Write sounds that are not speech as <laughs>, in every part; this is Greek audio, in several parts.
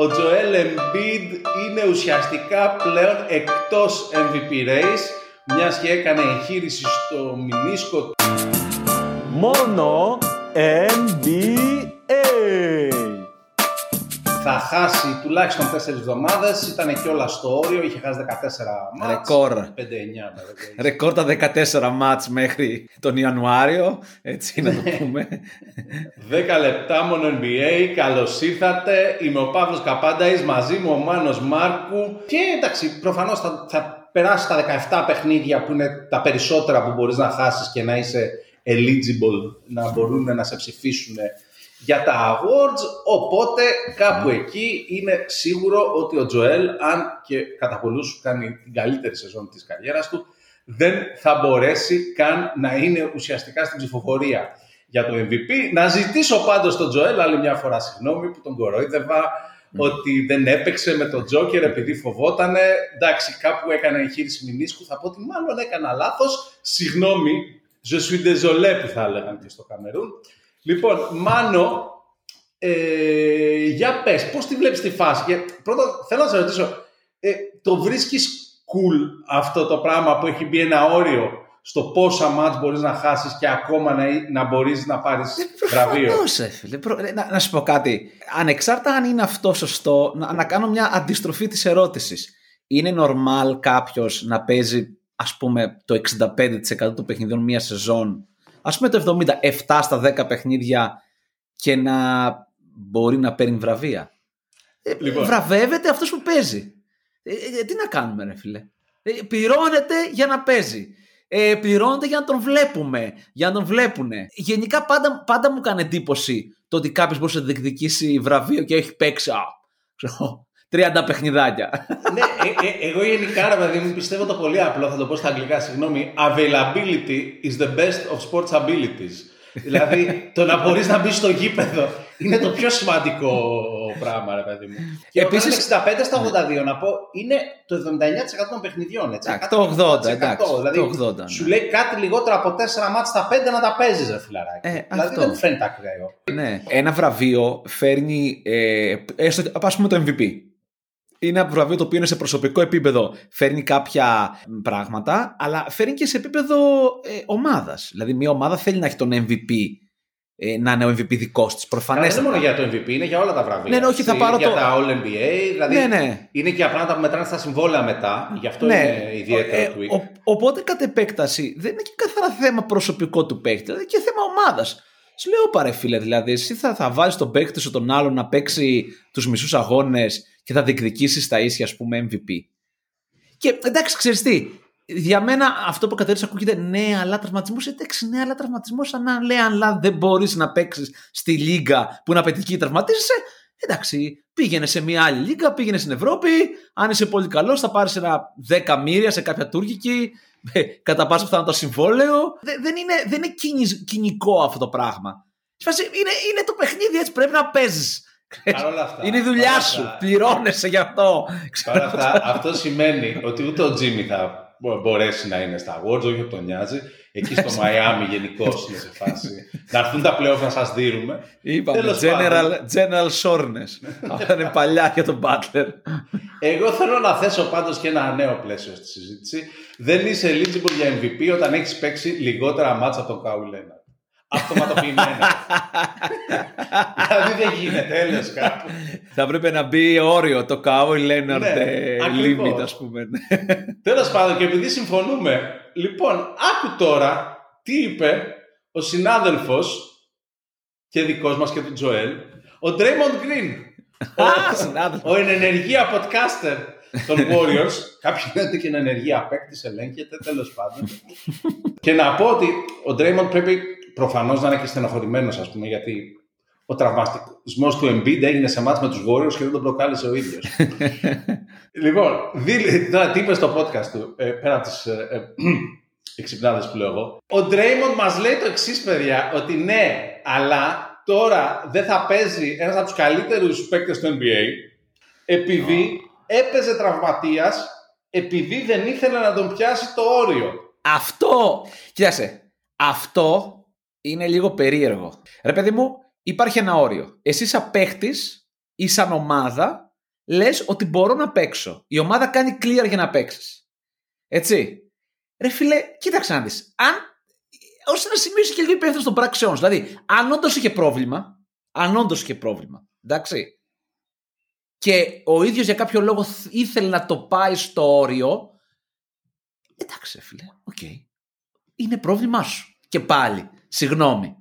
ο Τζοέλ Embiid είναι ουσιαστικά πλέον εκτός MVP race, μιας και έκανε εγχείρηση στο μηνίσκο. Μόνο NBA. Θα χάσει τουλάχιστον 4 εβδομάδες. Ήταν και όλα στο όριο. Είχε χάσει 14 μάτς. Ρεκόρ. 5-9. Ρεκόρ τα 14 μάτς μέχρι τον Ιανουάριο. Έτσι να το πούμε. 10 λεπτά μόνο NBA. Καλώς ήρθατε. Είμαι ο Παύλος Καπάνταης. Μαζί μου ο Μάνος Μάρκου. Και εντάξει, προφανώς θα, θα περάσει τα 17 παιχνίδια που είναι τα περισσότερα που μπορείς να χάσεις και να είσαι eligible να μπορούν να σε ψηφίσουν για τα awards, οπότε κάπου εκεί είναι σίγουρο ότι ο Τζοέλ, αν και κατά πολλούς κάνει την καλύτερη σεζόν της καριέρας του, δεν θα μπορέσει καν να είναι ουσιαστικά στην ψηφοφορία για το MVP. Να ζητήσω πάντως τον Τζοέλ άλλη μια φορά συγγνώμη που τον κορόιδευα, ότι δεν έπαιξε με τον Τζόκερ επειδή φοβότανε. Εντάξει, κάπου έκανε εγχείρηση μηνίσκου, θα πω ότι μάλλον έκανα λάθος. Συγγνώμη, je suis désolé που θα έλεγαν και στο Καμερούν. Λοιπόν, Μάνο, ε, για πες, πώς τη βλέπεις τη φάση; Και πρώτα θέλω να σε ρωτήσω, ε, το βρίσκεις cool αυτό το πράγμα που έχει μπει ένα όριο στο πόσα μάτς μπορείς να χάσεις και ακόμα να, να μπορείς να πάρεις βραβείο. Προφανώς, ε, φίλε. Προ- ε, Να, να σου πω κάτι. Ανεξάρτητα αν είναι αυτό σωστό, να, να κάνω μια αντιστροφή της ερώτησης. Είναι normal κάποιος να παίζει ας πούμε το 65% των παιχνιδιών μία σεζόν, ας πούμε το 70, 7 στα 10 παιχνίδια και να μπορεί να παίρνει βραβεία. Ε, Λοιπόν. Βραβεύεται αυτός που παίζει. Ε, ε, τι να κάνουμε ρε φίλε. Ε, πληρώνεται για να παίζει. Ε, πληρώνεται για να τον βλέπουμε. Για να τον βλέπουνε. Γενικά πάντα, πάντα μου κάνει εντύπωση το ότι κάποιος μπορούσε να διεκδικήσει βραβείο και έχει παίξει α, ξέρω, 30 παιχνιδάκια. ναι, ε, ε, εγώ γενικά, ρε παιδί μου, πιστεύω το πολύ απλό, θα το πω στα αγγλικά, συγγνώμη. Availability is the best of sports abilities. δηλαδή, το να μπορείς να μπεις στο γήπεδο είναι το πιο σημαντικό πράγμα, ρε παιδί μου. Και Επίσης- Επίσης, 65 στα 82, να πω, είναι το 79% των παιχνιδιών. Έτσι, Εντάξει, Κάτι το 80, 80%, εντάξει, δηλαδή, το 80, ναι. Σου λέει κάτι λιγότερο από 4 μάτς στα 5 να τα παίζεις, ρε φιλαράκι. Ε, δηλαδή αυτό. δεν φαίνεται ακραίο. ναι. Ένα βραβείο φέρνει. Ε, έστω, ας πούμε το MVP. Είναι ένα βραβείο το οποίο είναι σε προσωπικό επίπεδο. Φέρνει κάποια πράγματα, αλλά φέρνει και σε επίπεδο ε, ομάδας. Δηλαδή, μια ομάδα θέλει να έχει τον MVP, ε, να είναι ο MVP δικός της. Αλλά Προφανέ. δεν είναι μόνο για το MVP, είναι για όλα τα βραβεία. Ναι, ναι, όχι, θα Έτσι, πάρω για το- τα All NBA, δηλαδή Ναι, ναι. είναι και πράγματα που μετράνε στα συμβόλαια μετά, γι' αυτό είναι ιδιαίτερο Ε, tweak. ο- οπότε κατ' επέκταση δεν είναι και καθαρά θέμα προσωπικό του παίκτη, δηλαδή και θέμα ομάδας. Σου λέω παρέ φίλε, δηλαδή εσύ θα, θα βάλεις τον παίκτη σου τον άλλον να παίξει τους μισούς αγώνες και θα διεκδικήσεις τα ίσια, ας πούμε, MVP. Και εντάξει, ξέρεις τι, για μένα αυτό που κατέρευσε ακούγεται ναι, αλλά τραυματισμός. Εντάξει, ναι, αλλά τραυματισμός. Αν να λέει, αλλά δεν μπορείς να παίξεις στη λίγα που είναι απαιτητική και τραυματίζεσαι. Εντάξει, πήγαινε σε μια άλλη λίγα, πήγαινε στην Ευρώπη. Αν είσαι πολύ καλός, θα πάρεις ένα 10 μοίρια σε κάποια τουρκική. ε, Κατά πάσα πιθανότητα συμβόλαιο. Δε- δεν, είναι, δεν είναι κινη- κοινικό αυτό το πράγμα. Σε φάση, Είναι, είναι το παιχνίδι έτσι, πρέπει να παίζεις. Παρ' όλα αυτά, Είναι η δουλειά παρ' όλα σου. αυτά- Πληρώνεσαι γι' αυτό. Παρ' αυτά, αυτό σημαίνει ότι ούτε ο Τζίμι θα μπο- μπορέσει να είναι στα Awards, όχι ότι τον νοιάζει. Εκεί στο Μαϊάμι γενικώ είναι σε φάση. να έρθουν τα playoff να σας δίνουμε. Είπαμε, Τέλος general, πάντων. general soreness. Αυτά είναι παλιά για τον Butler. Εγώ θέλω να θέσω πάντως και ένα νέο πλαίσιο στη συζήτηση. Δεν είσαι eligible για MVP όταν έχεις παίξει λιγότερα μάτσα από τον Κάου Λέναρ. Αυτοματοποιημένα. δηλαδή δεν γίνεται, έλεος κάπου. Θα έπρεπε να μπει όριο το Kawhi Leonard Ναι, ε, ακριβώς. limit, ας πούμε. Τέλος πάντων και επειδή συμφωνούμε, λοιπόν, άκου τώρα τι είπε ο συνάδελφος και δικός μας και του Τζοέλ, ο Draymond Green. <laughs> Α, συνάδελφος. Ο εν ενεργεία podcaster των Warriors. <laughs> Κάποιοι λένε και εν ενεργεία παίκτη ελέγχεται, τέλος πάντων. και να πω ότι ο Draymond πρέπει προφανώς να είναι και στενοχωρημένος, ας πούμε, γιατί ο τραυματισμός του Embiid έγινε σε μάτς με τους Warriors και δεν τον προκάλεσε ο ίδιος. <laughs> λοιπόν, δι- τώρα τι είπες στο podcast του, ε, πέρα από τις ε, ε, <clears throat> εξυπνάδες που λέω εγώ. Ο Draymond μας λέει το εξής παιδιά, ότι ναι, αλλά τώρα δεν θα παίζει ένας από τους καλύτερους παίκτες του NBA, επειδή έπαιζε τραυματίας, επειδή δεν ήθελε να τον πιάσει το όριο. Αυτό, κοίταξε, αυτό είναι λίγο περίεργο. Ρε παιδί μου, υπάρχει ένα όριο. Εσύ σαν παίχτης ή σαν ομάδα λες ότι μπορώ να παίξω. Η ομάδα κάνει clear για να παίξεις. Έτσι. Ρε φίλε, κοίταξε να δεις. Αν. Ως ένα σημείο είσαι και λίγο υπεύθυνος των πράξεών σου. Δηλαδή, αν όντως είχε πρόβλημα. Αν όντως είχε πρόβλημα. Εντάξει. Και ο ίδιος για κάποιο λόγο θ- ήθελε να το πάει στο όριο. Εντάξει, ρε φίλε. Οκ. Είναι πρόβλημά σου. Και πάλι. Συγγνώμη.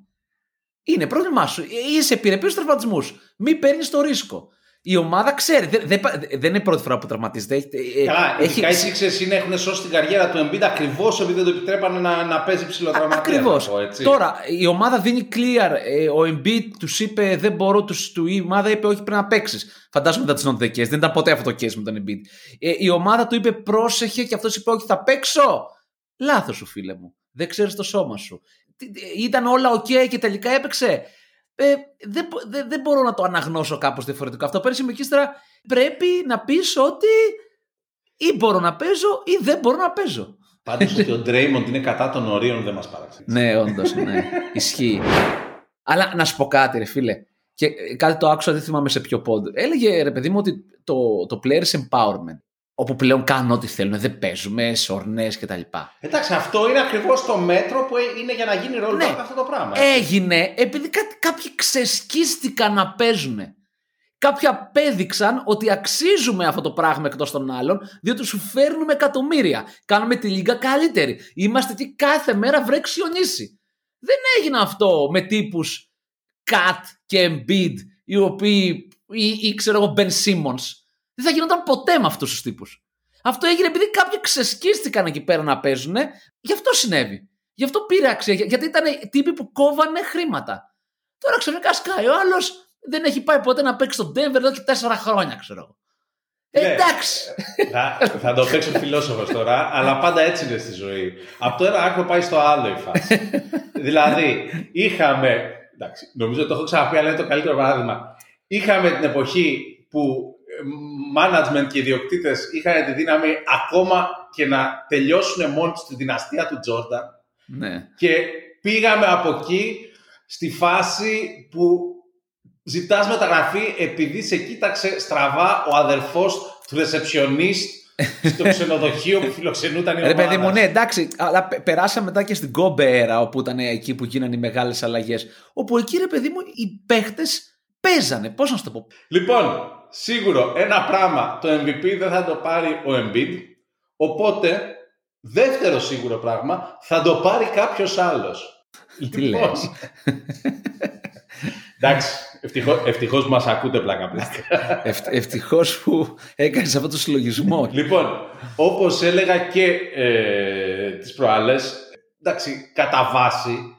Είναι πρόβλημά σου. Ε, Είσαι επιρρεπής στους τραυματισμούς. Μην παίρνεις το ρίσκο. Η ομάδα ξέρει. Δεν, δεν, δεν είναι η πρώτη φορά που τραυματίζεται. Έχει, ε, Καλά, έχει, ειδικά οι Sixers είναι, έχουν σώσει την καριέρα του Embiid ακριβώς επειδή δεν το επιτρέπανε να, να παίζει ψηλοτραυματία. Ακριβώς. θα πω, έτσι. Τώρα, η ομάδα δίνει clear. ε, Ο Embiid τους είπε δεν μπορώ, τους, του, η ομάδα είπε όχι πρέπει να παίξεις. Φαντάζομαι that's not the case. Δεν ήταν ποτέ αυτό το case με τον Embiid. Ε, η ομάδα του είπε πρόσεχε και αυτός είπε όχι θα παίξω. Λάθος σου φίλε μου. Δεν ξέρεις το σώμα σου. Τι- τι- Ήταν όλα ok και τελικά έπαιξε. Ε, δεν, μπο- δεν, δεν μπορώ να το αναγνώσω κάπως διαφορετικά. Αυτό πέρυσι με ύστερα πρέπει να πεις ότι ή μπορώ να παίζω ή δεν μπορώ να παίζω. Πάντως ότι ο Draymond είναι κατά των ορίων δεν μας παραξενεύει. Ναι, όντως, ναι. Ισχύει. Αλλά να σου πω κάτι, ρε φίλε. Και ε, κάτι το άκουσα, δεν θυμάμαι σε ποιο πόντ. Έλεγε ρε παιδί μου ότι το, το players empowerment, όπου πλέον κάνουν ό,τι θέλουν, δεν παίζουμε, σορνές κτλ. Εντάξει, αυτό είναι ακριβώς το μέτρο που είναι για να γίνει ρόλος Ναι. αυτό το πράγμα. Έγινε επειδή κάτι, κάποιοι ξεσκίστηκαν να παίζουν. Κάποιοι απέδειξαν ότι αξίζουμε αυτό το πράγμα εκτός των άλλων, διότι σου φέρνουμε εκατομμύρια. Κάνουμε τη λίγα καλύτερη. Είμαστε εκεί κάθε μέρα βρέξιονίσει. Δεν έγινε αυτό με τύπους Cat και Embiid, οι οποίοι. ή, ή ξέρω εγώ, Ben Simmons. Δεν θα γινόταν ποτέ με αυτούς τους τύπους. Αυτό έγινε επειδή κάποιοι ξεσκίστηκαν εκεί πέρα να παίζουν. Γι' αυτό συνέβη. Γι' αυτό πήρε αξία. Για- Γιατί ήταν τύποι που κόβανε χρήματα. Τώρα ξαφνικά σκάει. Ο άλλος δεν έχει πάει ποτέ να παίξει στον Denver εδώ και τέσσερα χρόνια, ξέρω εγώ. Ναι. Εντάξει. θα, θα το παίξω φιλόσοφος τώρα, αλλά πάντα έτσι είναι στη ζωή. Από το ένα άκρο πάει στο άλλο η φάση. <laughs> δηλαδή, είχαμε. Εντάξει, νομίζω ότι το έχω ξαναπεί, αλλά είναι το καλύτερο παράδειγμα. Είχαμε την εποχή που ε, management και ιδιοκτήτες είχαν τη δύναμη ακόμα και να τελειώσουν μόνοι τους τη δυναστεία του Τζόρνταν. ναι. Και πήγαμε από εκεί στη φάση που ζητάς μεταγραφή επειδή σε κοίταξε στραβά ο αδερφός του receptionist στο <laughs> ξενοδοχείο που φιλοξενούταν η Ρε ομάδα. παιδί μου, ναι, εντάξει, αλλά πε- περάσαμε μετά και στην Κόμπερα, όπου ήταν εκεί που γίνανε οι μεγάλες αλλαγές. Όπου εκεί, ρε παιδί μου, οι παίχτες παίζανε. Πώς να σου το πω. Λοιπόν, σίγουρο ένα πράγμα, το MVP δεν θα το πάρει ο Embiid, οπότε δεύτερο σίγουρο πράγμα, θα το πάρει κάποιος άλλος. Τι λες. Εντάξει, ευτυχώς, ευτυχώς που μας ακούτε πλάκα πλάκα. Ευτυχώς που έκανες αυτό το συλλογισμό. Λοιπόν, όπως έλεγα και ε, τις προάλλες, εντάξει, κατά βάση,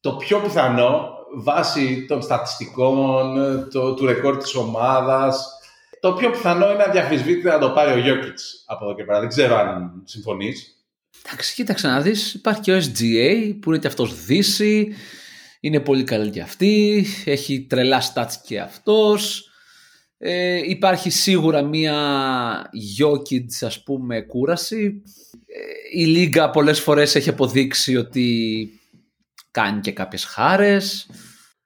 το πιο πιθανό, βάσει των στατιστικών, το, του ρεκόρ της ομάδας, το πιο πιθανό είναι αδιαφυσβήτητα να το πάρει ο Γιώκητς από εδώ και πέρα. Δεν ξέρω αν συμφωνείς. Εντάξει, κοίταξε να δεις. Υπάρχει και ο SGA που είναι και αυτός Δύση. Είναι πολύ καλή και αυτή. Έχει τρελά stats και αυτός. Ε, υπάρχει σίγουρα μία Jokic ας πούμε κούραση. Ε, η Λίγκα πολλές φορές έχει αποδείξει ότι κάνει και κάποιες χάρες.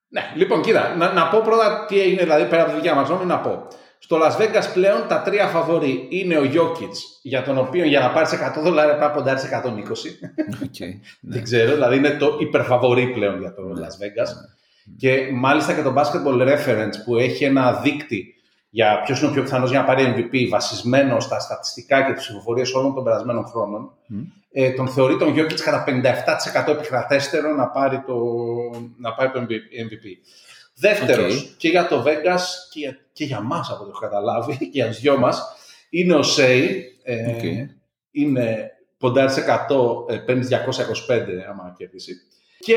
Ναι, λοιπόν, κοίτα, να, να πω πρώτα τι έγινε, δηλαδή πέρα από τη δικιά μας γνώμη, να πω. Στο Las Vegas πλέον τα τρία φαβορή είναι ο Jokic, για τον οποίο για να πάρεις 100 δολάρια πρέπει να ποντάρεις 120. Okay. <laughs> Δεν ξέρω, δηλαδή είναι το υπερφαβορή πλέον για το Las Vegas. Και μάλιστα και το Basketball Reference που έχει ένα δείκτη για ποιος είναι ο πιο πιθανός για να πάρει MVP βασισμένο στα στατιστικά και τις ψηφοφορίες όλων των περασμένων χρόνων, ε, τον θεωρεί τον Jokic κατά 57% επικρατέστερο να πάρει το, να πάρει το MVP. Δεύτερος, Οκ. και για το Vegas και για, και για μας από ό,τι έχω καταλάβει, <laughs> και για τους δυο μας, είναι ο Σέι. Ε, Οκ. Είναι ποντάρι σε 100, ε, παίρνει 225 άμα κερδίσει. Και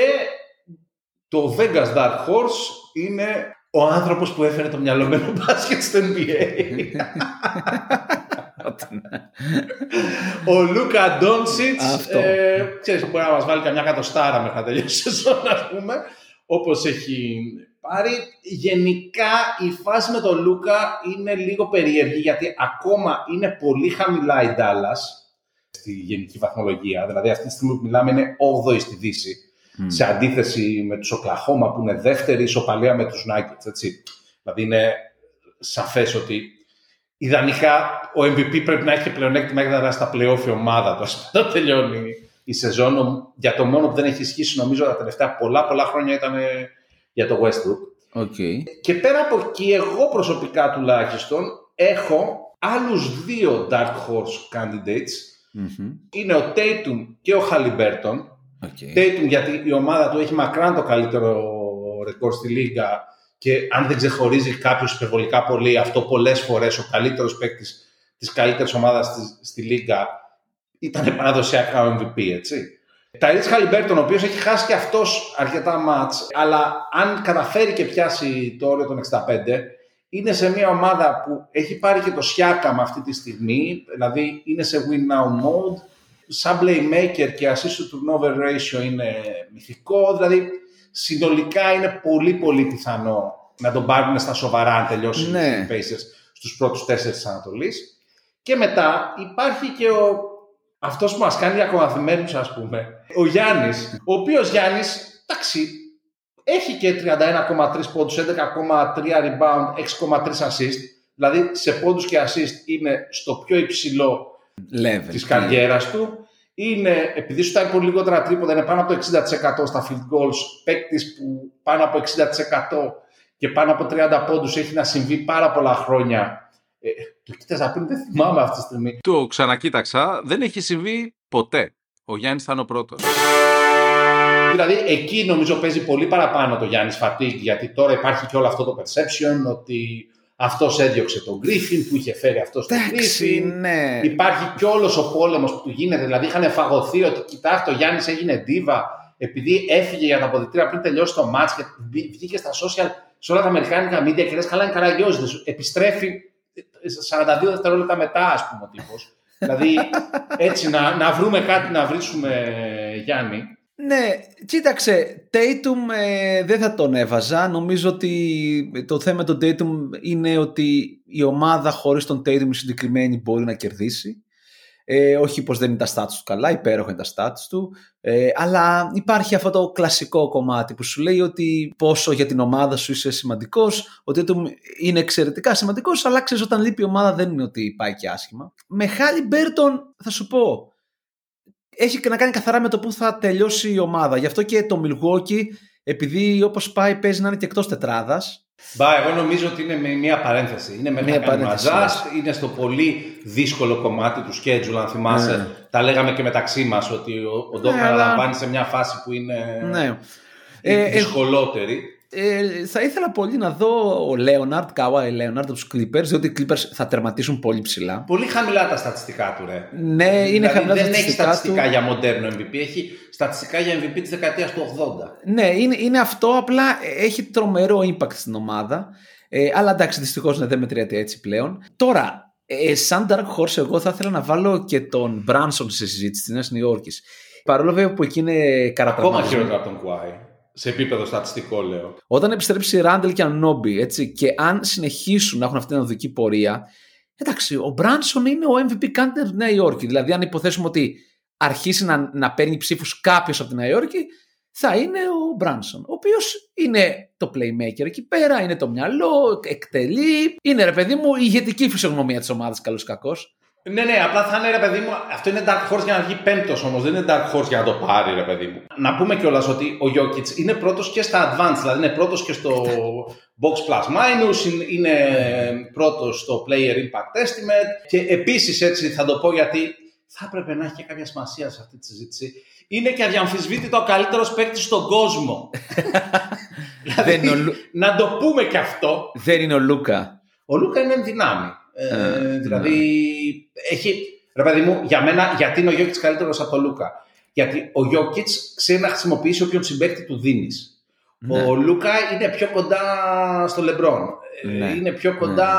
το Vegas Dark Horse είναι ο άνθρωπος που έφερε το μυαλωμένο μπάσκετ στο NBA. <laughs> <laughs> <laughs> ο Λούκα Ντόνσιτς, Αυτό. ε, ξέρεις, μπορεί να μας βάλει καμιά κατοστάρα μέχρι να τελειώσει η σεζόν, ας πούμε, όπως έχει πάρει. Γενικά η φάση με τον Λούκα είναι λίγο περίεργη, γιατί ακόμα είναι πολύ χαμηλά η Dallas στη γενική βαθμολογία. Δηλαδή αυτή τη στιγμή που μιλάμε είναι 8η στη Δύση, σε αντίθεση με τους Οκλαχώμα που είναι δεύτερη, ισοπαλία με τους Nuggets, έτσι. Δηλαδή είναι σαφές ότι ιδανικά ο MVP πρέπει να έχει πλεονέκτημα για να στα playoff η ομάδα του. Ας πούμε, τελειώνει η σεζόν. Για το μόνο που δεν έχει ισχύσει νομίζω τα τελευταία πολλά πολλά χρόνια ήταν ε, για το Westbrook. Okay. Και πέρα από εκεί, εγώ προσωπικά τουλάχιστον έχω άλλους δύο Dark Horse candidates. Είναι ο Tatum και ο Halliburton. Okay. Tatum γιατί η ομάδα του έχει μακράν το καλύτερο ρεκόρ στη Λίγκα και αν δεν ξεχωρίζει κάποιος υπερβολικά πολύ, αυτό πολλές φορές ο καλύτερος παίκτης της καλύτερης ομάδας στη, στη Λίγκα ήταν παραδοσιακά ο MVP, έτσι. Ταρίς Χαλιμπέρτον, ο οποίος έχει χάσει και αυτός αρκετά μάτς, αλλά αν καταφέρει και πιάσει το όριο των 65, είναι σε μια ομάδα που έχει πάρει και το με αυτή τη στιγμή, δηλαδή είναι σε win now mode, σαν playmaker και assist to turnover ratio είναι μυθικό, δηλαδή συνολικά είναι πολύ πολύ πιθανό να τον πάρουν στα σοβαρά αν τελειώσει ναι. οι Pacers στους πρώτους τέσσερις της Ανατολής. Και μετά υπάρχει και ο, αυτός που μας κάνει ακομαθημένους ας πούμε, ο Γιάννης, ο οποίος Γιάννης, εντάξει, έχει και 31,3 πόντους, 11,3 rebound, 6,3 assist, δηλαδή σε πόντους και assist είναι στο πιο υψηλό Level. της καριέρας του είναι, επειδή σου τάει πολύ λιγότερα τρίποντα, είναι πάνω από το 60% στα field goals, παίκτης που πάνω από 60% και πάνω από 30 πόντους έχει να συμβεί πάρα πολλά χρόνια. Ε, το κοίταζα πριν, δεν θυμάμαι αυτή τη στιγμή. Το ξανακοίταξα, δεν έχει συμβεί ποτέ. Ο Γιάννης θα είναι ο πρώτος. Δηλαδή εκεί νομίζω παίζει πολύ παραπάνω το Γιάννης Φατίγκ, γιατί τώρα υπάρχει και όλο αυτό το perception ότι αυτός έδιωξε τον Γκρίφιν που είχε φέρει αυτός στον Γκρίφιν. Ναι. Υπάρχει και όλος ο πόλεμος που του γίνεται. Δηλαδή είχαν φαγωθεί ότι κοιτάξτε, ο Γιάννης έγινε ντίβα επειδή έφυγε για τα αποδητήρια πριν τελειώσει το μάτς και βγήκε στα social σε όλα τα αμερικάνικα media και λες καλά είναι καραγιόζητες. Επιστρέφει 42 δευτερόλεπτα μετά ας πούμε ο τύπος. <laughs> δηλαδή έτσι να, να βρούμε κάτι να βρίσκουμε Γιάννη. Ναι, κοίταξε, Tatum ε, δεν θα τον έβαζα. Νομίζω ότι το θέμα του Tatum είναι ότι η ομάδα χωρίς τον Tatum συγκεκριμένη μπορεί να κερδίσει. Ε, όχι πως δεν είναι τα stats του καλά, υπέροχα είναι τα stats του, ε, αλλά υπάρχει αυτό το κλασικό κομμάτι που σου λέει ότι πόσο για την ομάδα σου είσαι σημαντικός, ότι είναι εξαιρετικά σημαντικός, αλλά ξέρεις όταν λείπει η ομάδα δεν είναι ότι πάει και άσχημα. Με Χάλι Μπέρτον θα σου πω, έχει και να κάνει καθαρά με το που θα τελειώσει η ομάδα. Γι' αυτό και το Milwaukee, επειδή όπως πάει παίζει να είναι και εκτός τετράδας. Μπα, εγώ νομίζω ότι είναι με μία παρένθεση. Είναι με μία παρένθεση. είναι στο πολύ δύσκολο κομμάτι του schedule, αν θυμάσαι. Ναι. Τα λέγαμε και μεταξύ μας ότι ο, ο Ντόκα ναι, σε μια φάση που είναι ναι. ε, δυσκολότερη. Ε, θα ήθελα πολύ να δω ο Λέοναρντ, Καουάι Λέοναρντ από τους Clippers, διότι οι Clippers θα τερματίσουν πολύ ψηλά. Πολύ χαμηλά τα στατιστικά του, ρε. Ναι, είναι δηλαδή, χαμηλά τα στατιστικά. Δεν έχει στατιστικά του. για μοντέρνο MVP, έχει στατιστικά για MVP της δεκαετίας του 80. Ναι, είναι, είναι αυτό, απλά έχει τρομερό impact στην ομάδα. Ε, αλλά εντάξει, δυστυχώς ναι, δεν μετριέται έτσι πλέον. Τώρα, ε, σαν Dark Horse, εγώ θα ήθελα να βάλω και τον Branson σε συζήτηση τη Νέας Νιόρκης. Παρόλο βέβαια που εκεί είναι Ακόμα χειρότερα από τον Κουάι. Σε επίπεδο στατιστικό, λέω. Όταν επιστρέψει Ράντελ και Ανόμπι, έτσι, και αν συνεχίσουν να έχουν αυτή την οδική πορεία, εντάξει, ο Μπράνσον είναι ο MVP candidate της Νέα Υόρκη. Δηλαδή, αν υποθέσουμε ότι αρχίσει να, να παίρνει ψήφους κάποιος από τη Νέα Υόρκη, θα είναι ο Μπράνσον. Ο οποίος είναι το playmaker εκεί πέρα, είναι το μυαλό, εκτελεί. Είναι ρε παιδί μου η ηγετική φυσιογνωμία της ομάδας, καλό ή κακό. Ναι, ναι, απλά θα είναι ρε παιδί μου. Αυτό είναι Dark Horse για να βγει πέμπτος όμως. Δεν είναι Dark Horse για να το πάρει, ρε παιδί μου. Να πούμε κιόλας ότι ο Jokic είναι πρώτος και στα advanced, δηλαδή είναι πρώτος και στο box plus minus, είναι πρώτος στο player impact estimate. Και επίσης έτσι θα το πω γιατί θα έπρεπε να έχει και κάποια σημασία σε αυτή τη συζήτηση. Είναι και αδιαμφισβήτητο ο καλύτερος παίκτης στον κόσμο. <laughs> δηλαδή, να το πούμε κι αυτό. Δεν είναι ο Λούκα. Ο Λούκα είναι δυνάμει. Ε, ε, δηλαδή, έχει. Ρε παιδί μου, για μένα, γιατί είναι ο Γιώκητς καλύτερος από τον Λούκα; Γιατί ο Γιώκητς ξέρει να χρησιμοποιήσει όποιον συμπέκτη του δίνεις. Ναι. Ο Λούκα είναι πιο κοντά στο Λεμπρόν. Ε, ναι. Είναι πιο κοντά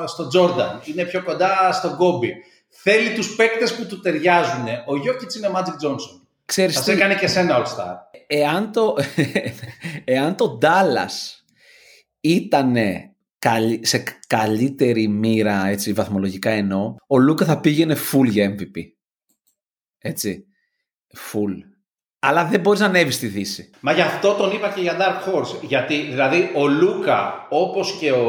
ναι. στο Τζόρνταν. Είναι πιο κοντά στον Κόμπι. Θέλει τους παίκτες που του ταιριάζουν. Ο Γιώκητς είναι Magic Johnson. Ξέρεις Θα σε έκανε και σένα All Star. Εάν το, <laughs> εάν το Dallas ήτανε σε καλύτερη μοίρα, έτσι, βαθμολογικά εννοώ, ο Λούκα θα πήγαινε full για MVP. Έτσι. Full. Αλλά δεν μπορείς να ανέβεις στη Δύση. Μα γι' αυτό τον είπα και για Dark Horse. Γιατί δηλαδή ο Λούκα, όπως και ο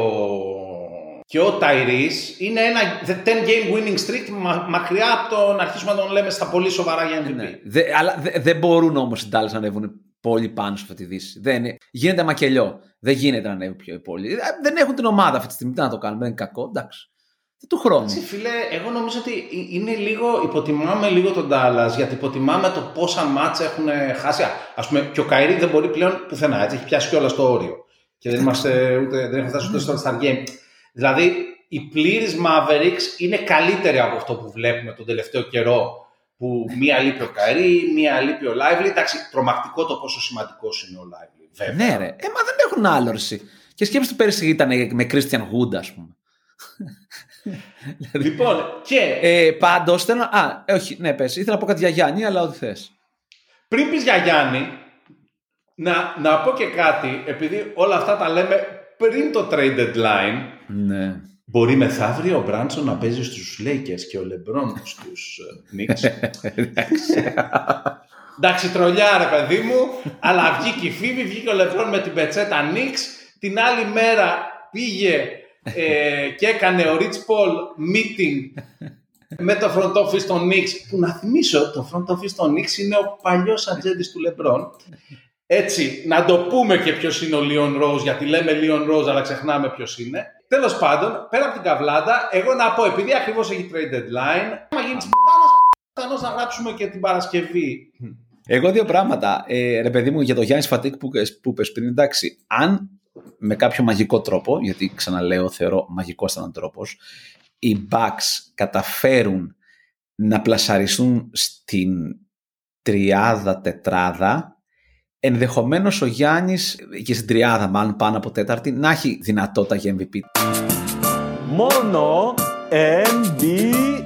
και ο Ταϊρής είναι ένα 10 game winning streak μα- μακριά από το να αρχίσουμε να τον λέμε στα πολύ σοβαρά για MVP. Ναι. Δε, αλλά δε- δεν μπορούν όμως οι Dallas να ανέβουν πολύ πάνω σε αυτή τη δύση. Δεν είναι. Γίνεται μακελιό. Δεν γίνεται να ανέβουν πιο πολύ. Ε, Δεν έχουν την ομάδα αυτή τη στιγμή. Τι να το κάνουμε, δεν είναι κακό. Εντάξει. Του χρόνου. Έτσι, φίλε, εγώ νομίζω ότι ε- είναι λίγο, υποτιμάμε λίγο τον Dallas γιατί υποτιμάμε το πόσα μάτσα έχουν χάσει. Α πούμε, και ο Καϊρή δεν μπορεί πλέον πουθενά. Έτσι, έχει πιάσει κιόλας το όριο. Και δεν, είμαστε, ούτε, δεν έχουμε φτάσει ούτε στο Star Game. Δηλαδή, οι πλήρεις Mavericks είναι καλύτεροι από αυτό που βλέπουμε τον τελευταίο καιρό. Που μία λείπει ο Καϊρή, μία λείπει ο Lively. Εντάξει, τρομακτικό το πόσο σημαντικός είναι ο Lively. Βέβαια. Ναι, ρε. Ε, μα δεν έχουν άλλο ρεσί. Και σκέψτε πέρυσι ήταν με Christian Wood, ας πούμε. <laughs> Λοιπόν, και Ε, Πάντως θέλω. να- Α, ε, όχι, ναι, πες. Ήθελα να πω κάτι για Γιάννη, αλλά ό,τι θες. Πριν πεις για Γιάννη, να, να πω και κάτι, επειδή όλα αυτά τα λέμε πριν το trade deadline, Ναι. Μπορεί μεθαύριο ο Μπράντσον να παίζει στους Lakers και ο Λεμπρόν στους ε, Knicks. Εντάξει, τρολιά ρε παιδί μου, αλλά βγήκε η φήμη, βγήκε ο Λεμπρόν με την πετσέτα Knicks, την άλλη μέρα πήγε ε, και έκανε ο Rich Paul meeting με το front office των Knicks, που να θυμίσω, το front office των Knicks είναι ο παλιός ατζέντης του Λεμπρόν. Έτσι, να το πούμε και ποιος είναι ο Λίον Ρόζ, γιατί λέμε Λίον Ρόζ, αλλά ξεχνάμε ποιος είναι. Τέλος πάντων, πέρα από την καβλάντα, εγώ να πω, επειδή ακριβώς έχει trade deadline, άμα γίνει της πουτάνας, πιθανώς να γράψουμε και την Παρασκευή. Εγώ δύο πράγματα. Ε, ρε παιδί μου, για το Γιάννης Φατίκ που, που είπες πριν, εντάξει, αν με κάποιο μαγικό τρόπο, γιατί ξαναλέω, θεωρώ μαγικό ήταν τρόπο, οι Bucks καταφέρουν να πλασαριστούν στην τριάδα τετράδα, ενδεχομένως ο Γιάννης, και στην τριάδα μάλλον πάνω από τέταρτη, να έχει δυνατότητα για MVP. Μόνο NBA!